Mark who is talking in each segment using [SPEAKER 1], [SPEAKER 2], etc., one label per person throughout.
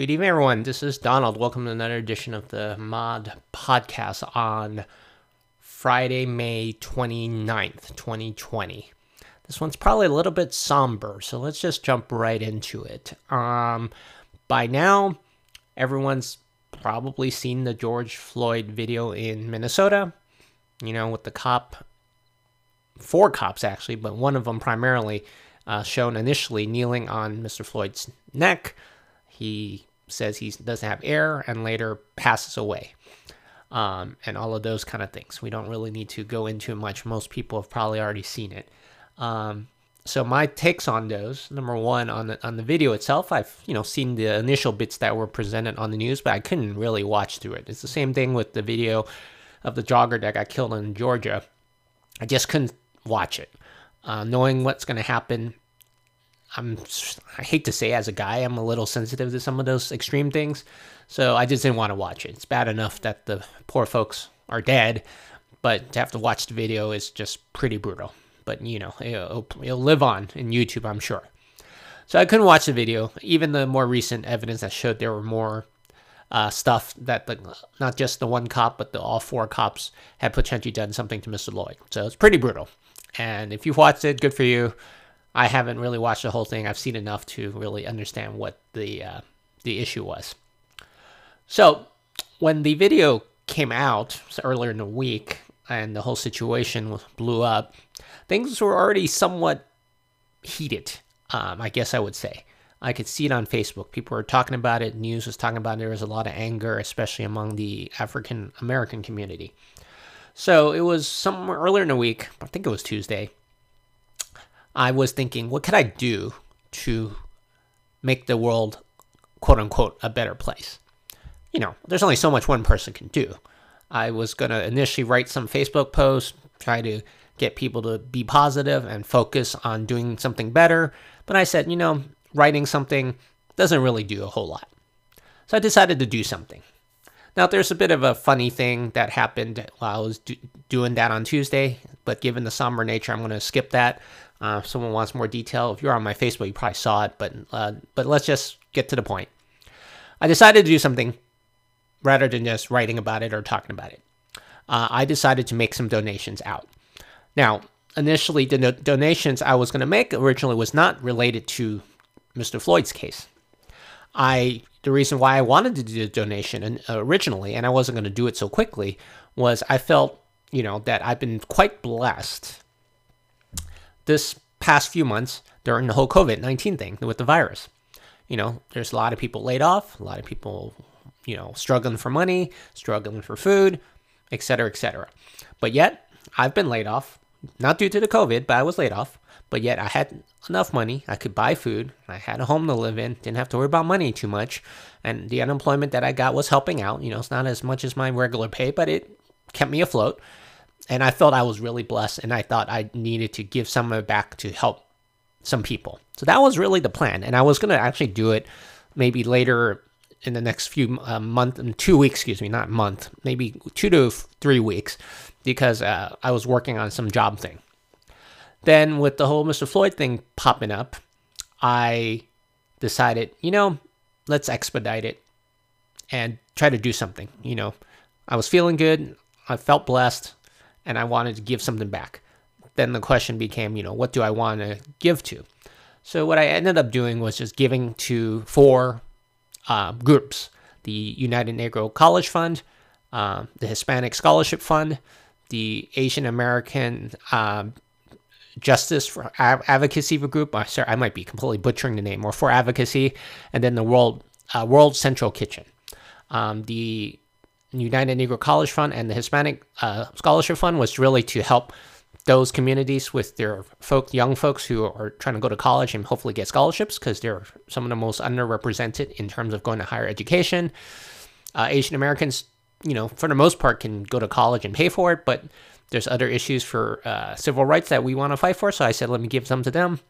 [SPEAKER 1] Good evening, everyone. This is Donald. Welcome to another edition of the Mod Podcast on Friday, May 29th, 2020. This one's probably a little bit somber, so let's just jump right into it. Um, by now, everyone's probably seen the George Floyd video in Minnesota, you know, with the cop, four cops actually, but one of them primarily uh, shown initially kneeling on Mr. Floyd's neck. He says he doesn't have air and later passes away. Um, and all of those kind of things. We don't really need to go into much. Most people have probably already seen it. Um, so my takes on those. Number one, on the on the video itself, I've you know seen the initial bits that were presented on the news, but I couldn't really watch through it. It's the same thing with the video of the jogger that got killed in Georgia. I just couldn't watch it, uh, knowing what's going to happen I'm I hate to say as a guy I'm a little sensitive to some of those extreme things, so I just didn't want to watch it. It's bad enough that the poor folks are dead, but to have to watch the video is just pretty brutal. But you know, it'll, it'll live on in YouTube, I'm sure. So I couldn't watch the video, even the more recent evidence that showed there were more uh, stuff that the not just the one cop, but the all four cops had potentially done something to Mr. Floyd. So it's pretty brutal. And if you've watched it, good for you. I haven't really watched the whole thing. I've seen enough to really understand what the uh, the issue was. So when the video came out earlier in the week and the whole situation blew up, things were already somewhat heated. Um, I guess I would say. I could see it on Facebook. People were talking about it. News was talking about it. There was a lot of anger, especially among the African American community. So it was somewhere earlier in the week. I think it was Tuesday I was thinking, what could I do to make the world, quote unquote, a better place? You know, there's only so much one person can do. I was going to initially write some Facebook posts, try to get people to be positive and focus on doing something better. But I said, you know, writing something doesn't really do a whole lot. So I decided to do something. Now, there's a bit of a funny thing that happened while I was do- doing that on Tuesday, but given the somber nature, I'm going to skip that. Uh, if someone wants more detail, if you're on my Facebook, you probably saw it, but uh, but let's just get to the point. I decided to do something rather than just writing about it or talking about it. Uh, I decided to make some donations out. Now, initially, the no- donations I was going to make originally was not related to Mr. Floyd's case. I the reason why I wanted to do the donation and, originally, and I wasn't going to do it so quickly, was I felt you know that I've been quite blessed this past few months during the whole COVID 19 thing with the virus. You know, there's a lot of people laid off, a lot of people, you know, struggling for money, struggling for food, etc., etc. But yet, I've been laid off, not due to the COVID, but I was laid off. But yet, I had enough money. I could buy food. I had a home to live in. Didn't have to worry about money too much. And the unemployment that I got was helping out. You know, it's not as much as my regular pay, but it kept me afloat and I felt I was really blessed, and I thought I needed to give some of it back to help some people. So that was really the plan, and I was going to actually do it maybe later in the next few uh, month, two weeks, excuse me, not month, maybe two to three weeks, because uh, I was working on some job thing. Then with the whole Mr. Floyd thing popping up, I decided, you know, let's expedite it and try to do something. You know, I was feeling good. I felt blessed and I wanted to give something back. Then the question became, you know, what do I want to give to? So what I ended up doing was just giving to four uh, groups: the United Negro College Fund, uh, the Hispanic Scholarship Fund, the Asian American um, Justice for Advocacy Group. Uh, sorry, I might be completely butchering the name, or for advocacy, and then the World uh, World Central Kitchen. Um, the United Negro College Fund and the Hispanic uh, Scholarship Fund was really to help those communities with their folk, young folks who are trying to go to college and hopefully get scholarships because they're some of the most underrepresented in terms of going to higher education. Uh, Asian Americans, you know, for the most part, can go to college and pay for it, but there's other issues for uh, civil rights that we want to fight for. So I said, let me give some to them.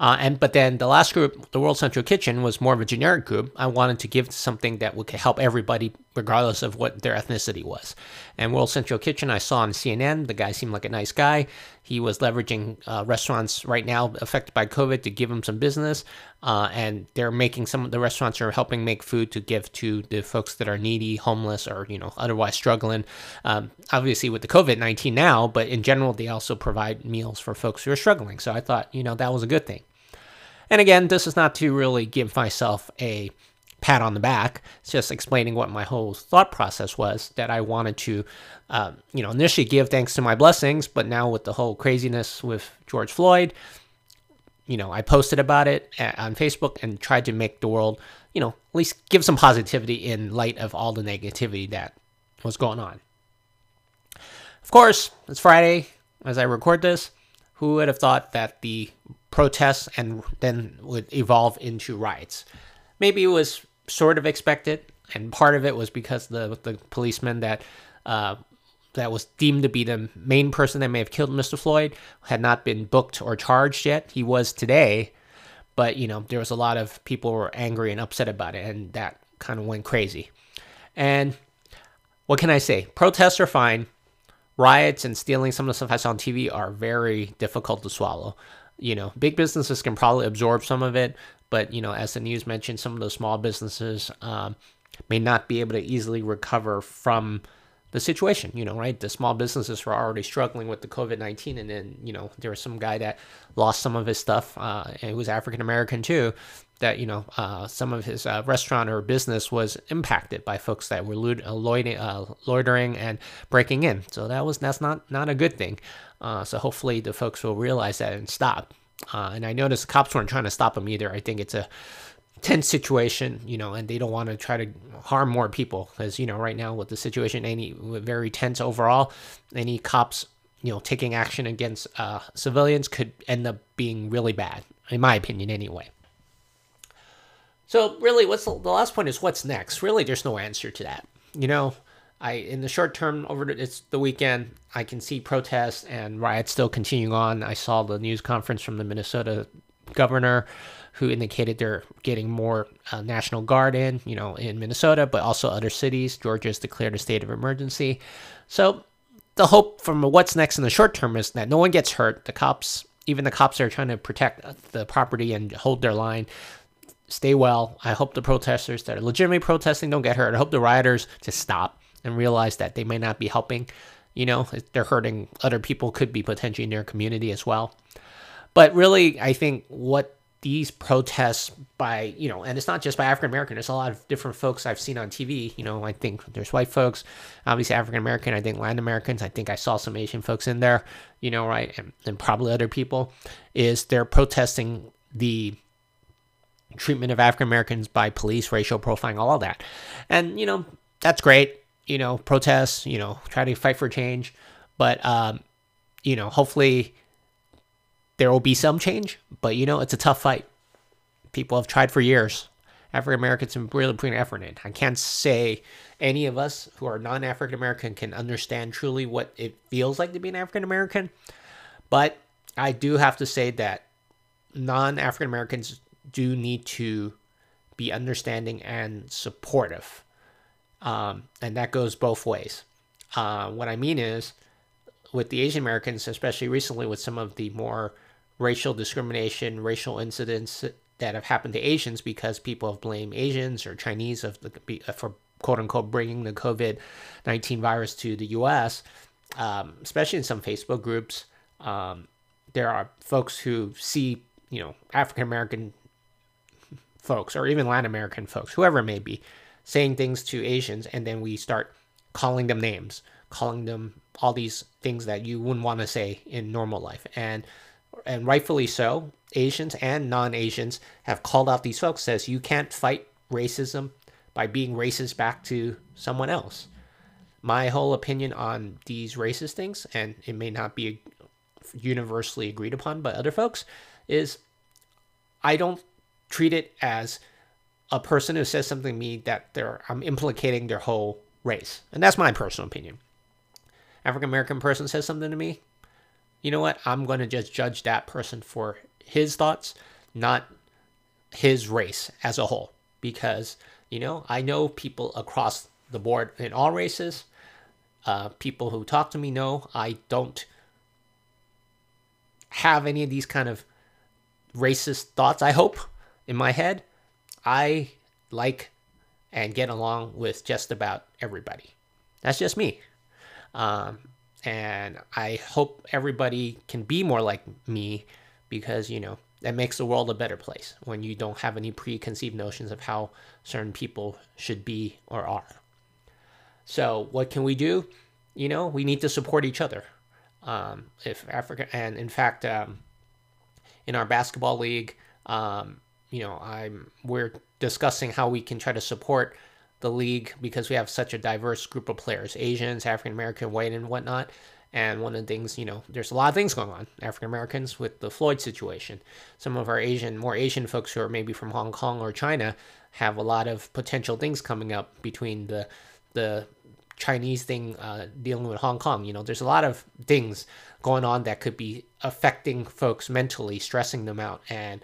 [SPEAKER 1] Uh, and but then the last group, the World Central Kitchen, was more of a generic group. I wanted to give something that would help everybody, regardless of what their ethnicity was. And World Central Kitchen, I saw on CNN. The guy seemed like a nice guy. He was leveraging uh, restaurants right now affected by COVID to give them some business, uh, and they're making some of the restaurants are helping make food to give to the folks that are needy, homeless, or you know otherwise struggling. Um, obviously with the COVID nineteen now, but in general they also provide meals for folks who are struggling. So I thought you know that was a good thing. And again, this is not to really give myself a pat on the back. It's just explaining what my whole thought process was that I wanted to, um, you know, initially give thanks to my blessings, but now with the whole craziness with George Floyd, you know, I posted about it on Facebook and tried to make the world, you know, at least give some positivity in light of all the negativity that was going on. Of course, it's Friday as I record this. Who would have thought that the protests and then would evolve into riots? Maybe it was sort of expected, and part of it was because the the policeman that uh, that was deemed to be the main person that may have killed Mr. Floyd had not been booked or charged yet. He was today, but you know there was a lot of people were angry and upset about it, and that kind of went crazy. And what can I say? Protests are fine. Riots and stealing some of the stuff I saw on TV are very difficult to swallow. You know, big businesses can probably absorb some of it, but you know, as the news mentioned, some of those small businesses um, may not be able to easily recover from the situation. You know, right? The small businesses were already struggling with the COVID nineteen, and then you know there was some guy that lost some of his stuff. Uh, and he was African American too. That you know, uh, some of his uh, restaurant or business was impacted by folks that were uh, uh, loitering and breaking in. So that was that's not not a good thing. Uh, so hopefully the folks will realize that and stop. Uh, and I noticed the cops weren't trying to stop him either. I think it's a tense situation, you know, and they don't want to try to harm more people because, you know, right now with the situation, any very tense overall, any cops, you know, taking action against uh, civilians could end up being really bad, in my opinion, anyway. So really, what's the, the last point is what's next? Really, there's no answer to that. You know, I in the short term over the, it's the weekend I can see protests and riots still continuing on. I saw the news conference from the Minnesota governor who indicated they're getting more uh, National Guard in, you know, in Minnesota, but also other cities. Georgia's declared a state of emergency. So the hope from what's next in the short term is that no one gets hurt. The cops, even the cops are trying to protect the property and hold their line. Stay well. I hope the protesters that are legitimately protesting don't get hurt. I hope the rioters just stop and realize that they may not be helping. You know, they're hurting other people, could be potentially in their community as well. But really, I think what these protests by, you know, and it's not just by African American, there's a lot of different folks I've seen on TV. You know, I think there's white folks, obviously African American, I think Latin Americans, I think I saw some Asian folks in there, you know, right? And, and probably other people, is they're protesting the treatment of African Americans by police, racial profiling, all that. And, you know, that's great you know, protests, you know, try to fight for change. But, um, you know, hopefully there will be some change. But, you know, it's a tough fight. People have tried for years. African Americans have really putting effort in. I can't say any of us who are non African American can understand truly what it feels like to be an African American. But I do have to say that non African Americans do need to be understanding and supportive um, and that goes both ways. Uh, what I mean is, with the Asian Americans, especially recently with some of the more racial discrimination, racial incidents that have happened to Asians because people have blamed Asians or Chinese of the, for quote unquote bringing the COVID 19 virus to the US, um, especially in some Facebook groups. Um, there are folks who see, you know, African American folks or even Latin American folks, whoever it may be, saying things to Asians, and then we start calling them names, calling them all these things that you wouldn't want to say in normal life, and and rightfully so. Asians and non-Asians have called out these folks says you can't fight racism by being racist back to someone else. My whole opinion on these racist things, and it may not be universally agreed upon by other folks, is I don't treat it as a person who says something to me that they're I'm implicating their whole race. And that's my personal opinion. African American person says something to me, you know what? I'm going to just judge that person for his thoughts, not his race as a whole. Because, you know, I know people across the board in all races. Uh, people who talk to me know I don't have any of these kind of racist thoughts, I hope, in my head. I like and get along with just about everybody. That's just me. Um, and I hope everybody can be more like me because, you know, that makes the world a better place when you don't have any preconceived notions of how certain people should be or are. So, what can we do? You know, we need to support each other. Um, if Africa, and in fact, um, in our basketball league, um, you know, I'm we're discussing how we can try to support the league because we have such a diverse group of players Asians, African American, white, and whatnot. And one of the things, you know, there's a lot of things going on. African Americans with the Floyd situation. Some of our Asian, more Asian folks who are maybe from Hong Kong or China have a lot of potential things coming up between the the Chinese thing uh, dealing with Hong Kong. You know, there's a lot of things going on that could be affecting folks mentally, stressing them out, and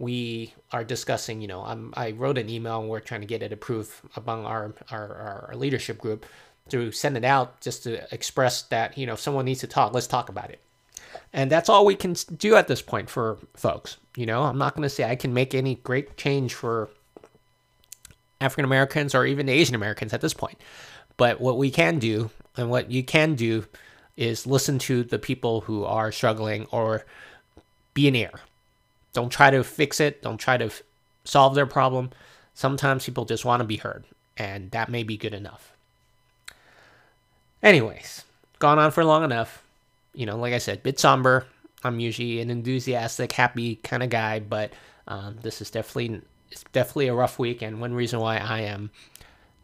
[SPEAKER 1] we are discussing, you know, I'm, I wrote an email and we're trying to get it approved among our, our, our leadership group to send it out just to express that, you know, if someone needs to talk, let's talk about it. And that's all we can do at this point for folks. You know, I'm not going to say I can make any great change for African Americans or even Asian Americans at this point. But what we can do and what you can do is listen to the people who are struggling or be an ear don't try to fix it. Don't try to f- solve their problem. Sometimes people just want to be heard, and that may be good enough. Anyways, gone on for long enough. You know, like I said, bit somber. I'm usually an enthusiastic, happy kind of guy, but um, this is definitely it's definitely a rough week, and one reason why I am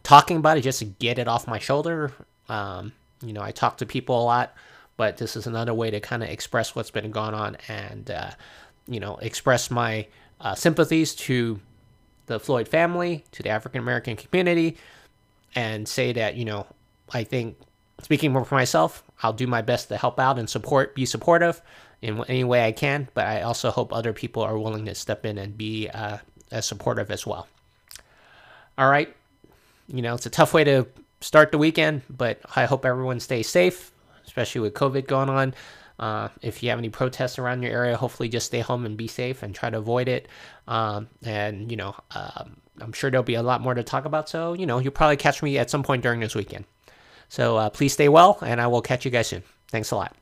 [SPEAKER 1] talking about it just to get it off my shoulder. Um, you know, I talk to people a lot, but this is another way to kind of express what's been going on and uh, you know, express my uh, sympathies to the Floyd family, to the African American community, and say that, you know, I think speaking more for myself, I'll do my best to help out and support, be supportive in any way I can. But I also hope other people are willing to step in and be uh, as supportive as well. All right. You know, it's a tough way to start the weekend, but I hope everyone stays safe, especially with COVID going on. Uh, if you have any protests around your area, hopefully just stay home and be safe and try to avoid it. Um, and, you know, um, I'm sure there'll be a lot more to talk about. So, you know, you'll probably catch me at some point during this weekend. So uh, please stay well, and I will catch you guys soon. Thanks a lot.